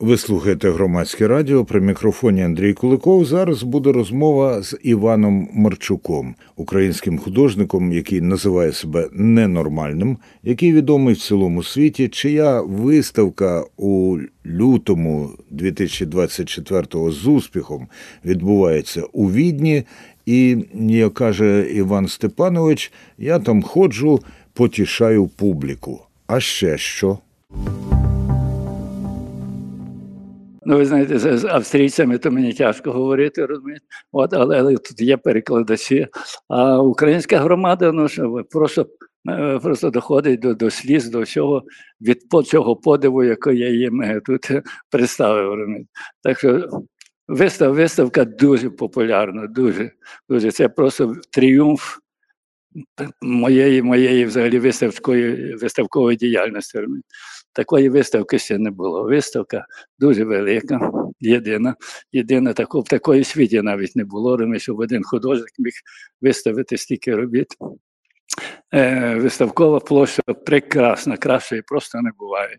Ви слухаєте громадське радіо при мікрофоні Андрій Куликов. Зараз буде розмова з Іваном Марчуком, українським художником, який називає себе ненормальним, який відомий в цілому світі, чия виставка у лютому 2024-го з успіхом відбувається у Відні. І, як каже Іван Степанович, я там ходжу, потішаю публіку. А ще що? Ну, ви знаєте, з, австрійцями то мені тяжко говорити, розумієте? От, але, але тут є перекладачі. А українська громада, ну що просто е, просто доходить до до сліз, до всього від цього подиву, який я їм е, тут представив. розумієте. Так що вистав, виставка дуже популярна, дуже, дуже. Це просто тріумф моєї моєї взагалі виставкової виставкової діяльності. розумієте. Такої виставки ще не було. Виставка дуже велика, єдина. Єдина таку, в такої світі навіть не було, розумієш, щоб один художник міг виставити стільки робіт. Е, Виставкова площа прекрасна, кращої просто не буває.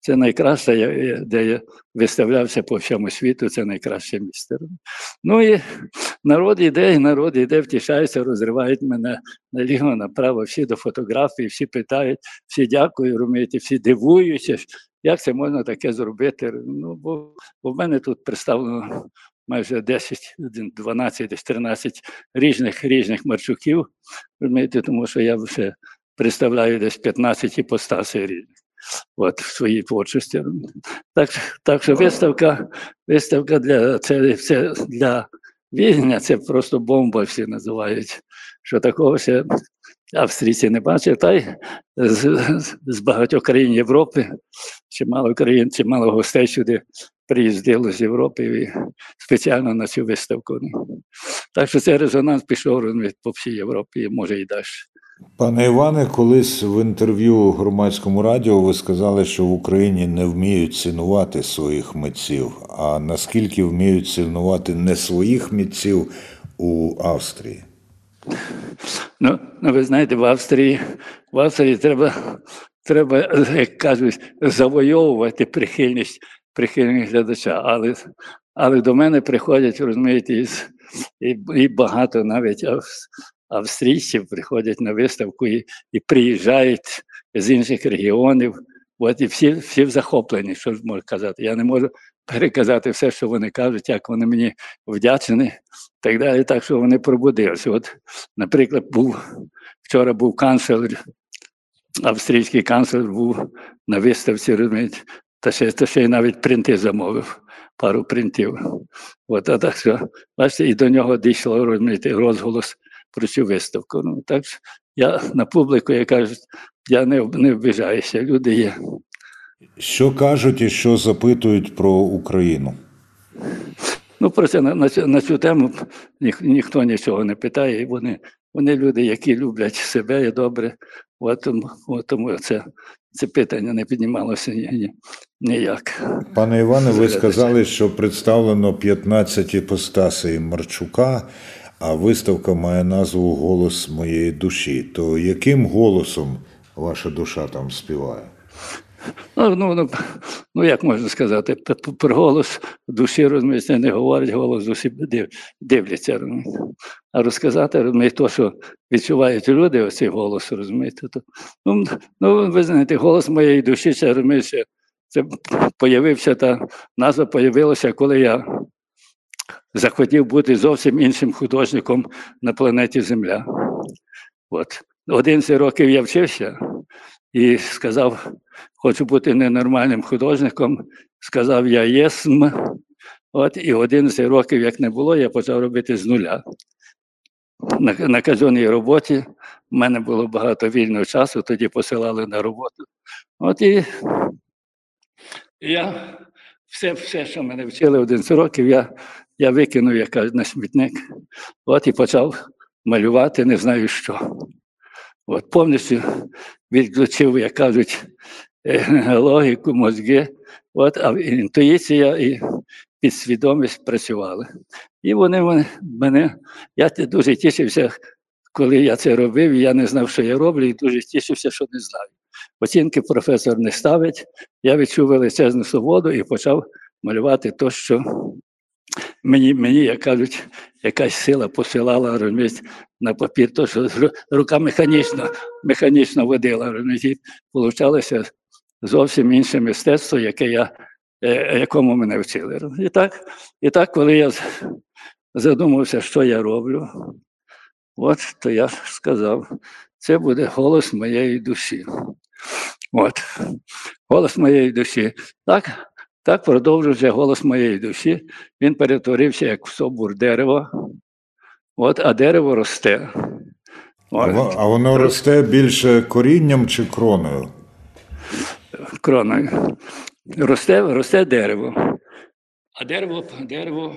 Це найкраще, де я виставлявся по всьому світу, це найкраще місце. Ну і народ іде, і народ іде, втішається, розривають мене наліво, направо, всі до фотографії, всі питають, всі дякують, розумієте, всі дивуються, як це можна таке зробити. Ну, бо, бо в мене тут представлено майже 10, 12, десь 13 різних різних марчуків, розумієте, тому що я вже представляю десь 15 іпостасей різних. От в своїй творчості. Так, так що виставка, виставка для це, це для Відня це просто бомба, всі називають. Що такого ще австрійці не бачать, та й з, з- багатьох країн Європи, чимало країн, чимало гостей сюди приїздило з Європи і спеціально на цю виставку. Так що цей резонанс пішов по всій Європі, може і далі. Пане Іване, колись в інтерв'ю громадському радіо ви сказали, що в Україні не вміють цінувати своїх митців. А наскільки вміють цінувати не своїх митців у Австрії? Ну, ну ви знаєте, в Австрії, в Австрії треба, треба, як кажуть, завойовувати прихильність, прихильність глядача. Але, але до мене приходять, розумієте, із, і, і багато навіть австрійців приходять на виставку і, і приїжджають з інших регіонів. От і всі, всі захоплені, що ж можу казати. Я не можу переказати все, що вони кажуть, як вони мені вдячні, так далі, так що вони пробудилися. От Наприклад, був вчора був канцлер, австрійський канцлер був на виставці, розумієте, та ще, та ще й навіть принти замовив, пару принтів. От, а так що, бачите, і до нього дійшло розумієте, розголос про цю виставку. Ну, так я на публіку, я кажу, я не, не обіжаюся, люди є. Що кажуть і що запитують про Україну? Ну, про це на, на, цю- на цю тему ніх, ніхто нічого не питає. Вони, вони люди, які люблять себе і добре. От, от, тому це, це питання не піднімалося ні, ні, ніяк. Пане Іване, ви сказали, що представлено 15 іпостасей Марчука, а виставка має назву Голос моєї душі. То яким голосом ваша душа там співає? Ну, ну, ну, ну як можна сказати, про голос душі, розумієте, не говорить, голос душі див, дивляться. А розказати, розумієте, то, що відчувають люди, оцей голос, розумієте. То, ну, ну, ви знаєте, голос моєї душі, це, розумієте, це появився, та назва появилася, коли я захотів бути зовсім іншим художником на планеті Земля. От. 11 років я вчився і сказав, хочу бути ненормальним художником. Сказав я єсм. От і 11 років, як не було, я почав робити з нуля. На, на казенній роботі в мене було багато вільного часу, тоді посилали на роботу. От і я все, все, що мене вчили 11 років, я, я викинув як на смітник. От і почав малювати, не знаю що. От повністю відключив, як кажуть, е, логіку, мозги, от, а інтуїція і підсвідомість працювали. І вони мене, я дуже тішився, коли я це робив, я не знав, що я роблю, і дуже тішився, що не знаю. Оцінки професор не ставить. Я відчув величезну свободу і почав малювати то, що мені, мені як кажуть, якась сила посилала розумієте, на папір, то, що рука механічно, механічно водила. розумієте. Получалося зовсім інше мистецтво, яке я, е, якому мене вчили. І так, і так, коли я задумався, що я роблю, от то я сказав, це буде голос моєї душі. От, голос моєї душі. Так, так продовжується голос моєї душі. Він перетворився як в собор дерева. От, а дерево росте. А От, А воно росте більше корінням чи кроною? кроною. Росте, росте дерево. А дерево, дерево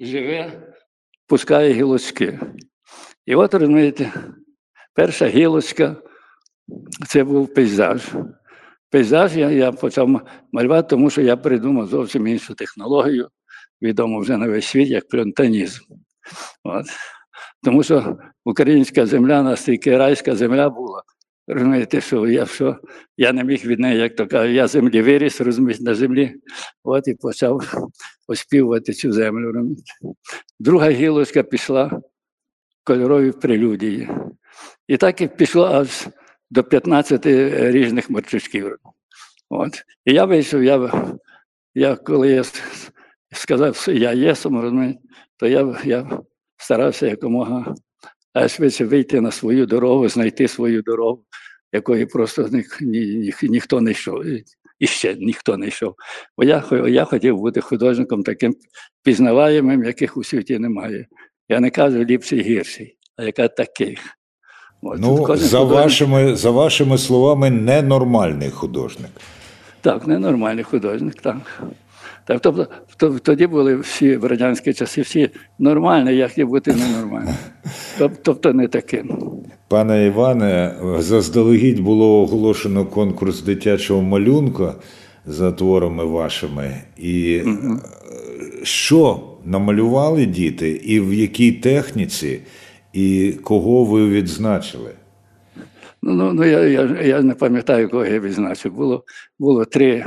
живе, пускає гілочки. І от розумієте, перша гілочка це був пейзаж. Пейзаж я, я почав малювати, тому що я придумав зовсім іншу технологію, відому вже на весь світ, як плюнтанізм. От. Тому що українська земля настільки райська земля була. Розумієте, що я, що я не міг від неї, як то кажуть, я землі виріс, розумієте, на землі, от і почав оспівувати цю землю. розумієте. Друга гілочка пішла кольорові прелюдії. І так і пішло аж до 15 різних марчучків. От. І я вийшов, я, я коли я сказав, що я є сам, розумієте, то я, я старався якомога е, швидше вийти на свою дорогу, знайти свою дорогу, якої просто ні, ні, ні, ніхто не йшов. І ще ніхто не йшов. Бо я, я хотів бути художником таким пізнаваємим, яких у світі немає. Я не кажу ліпший гірший, а яка таких. Ну, за вашими, за вашими словами, ненормальний художник. Так, ненормальний художник, так. Так, тобто, тоді були всі в радянські часи, всі нормальні, як і бути ненормальним. Тобто не таким. Пане Іване, заздалегідь було оголошено конкурс дитячого малюнка за творами вашими. І е, що намалювали діти, і в якій техніці, і кого ви відзначили? Ну, ну, ну я, я, я не пам'ятаю, кого я відзначив. Було, було три,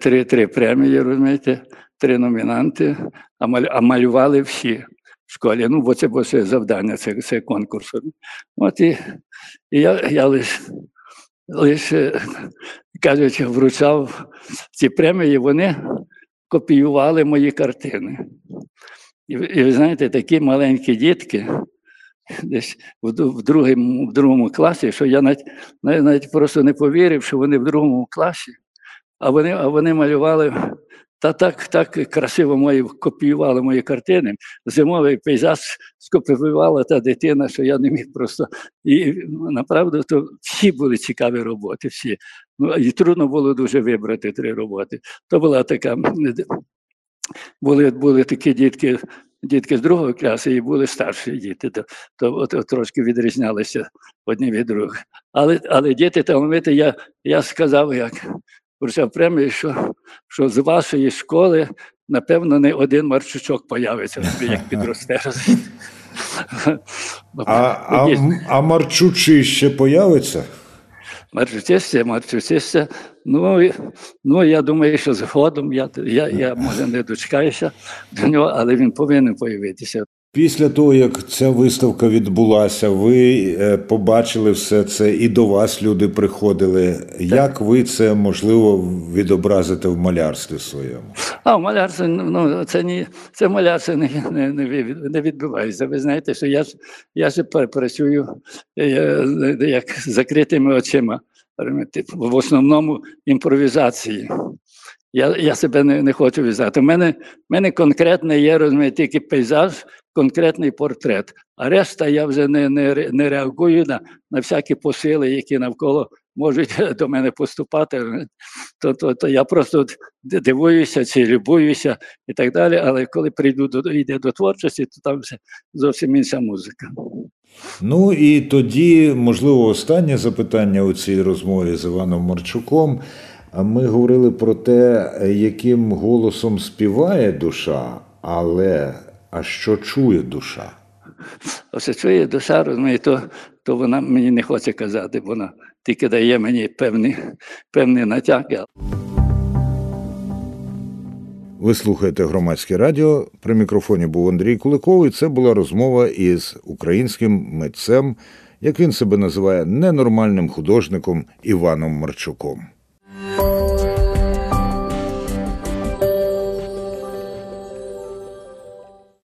три, три премії, розумієте, три номінанти, а, маль, а малювали всі в школі. Ну, бо це було це завдання, це, це конкурс. От і, і я, я лише лише, кажуть, вручав ці премії, вони копіювали мої картини. І, і ви знаєте, такі маленькі дітки, десь в, в, другому, в другому класі, що я навіть, навіть, просто не повірив, що вони в другому класі, а вони, а вони малювали та так, так красиво мої копіювали мої картини. Зимовий пейзаж скопіювала та дитина, що я не міг просто. І направду то всі були цікаві роботи, всі. Ну, і трудно було дуже вибрати три роботи. То була така. Були, були такі дітки, дітки з другого класу і були старші діти, то, то от, от трошки відрізнялися одні від других. Але, але діти талановиті, я, я сказав, як вручав премію, що, що з вашої школи, напевно, не один марчучок появиться, як підросте. А, а, а Марчучий ще появиться? Марчучистя, марчучистя. Ну, ну, я думаю, що згодом я, я, я може не дочекаюся до нього, але він повинен появитися. Після того, як ця виставка відбулася, ви е, побачили все це, і до вас люди приходили. Як ви це можливо відобразите в малярстві своєму? А в малярстві, ну, це не це в малярстві не, не, не, не відбувається. Ви знаєте, що я ж я ж пр- працюю е, як з закритими очима. розумієте, В основному імпровізації. Я, я себе не, не хочу в'язати. У мене, в мене конкретно є, розумієте, тільки пейзаж, конкретний портрет. А решта я вже не, не, не реагую на, на всякі посили, які навколо можуть до мене поступати. То, то, то я просто дивуюся чи любуюся і так далі. Але коли прийду до йде до творчості, то там зовсім інша музика. Ну і тоді, можливо, останнє запитання у цій розмові з Іваном Марчуком. А Ми говорили про те, яким голосом співає душа, але а що чує душа? Оце чує душа, розуміє, то, то вона мені не хоче казати, вона тільки дає мені певні, певні натяки. Ви слухаєте громадське радіо. При мікрофоні був Андрій Куликов, і це була розмова із українським митцем, як він себе називає, ненормальним художником Іваном Марчуком.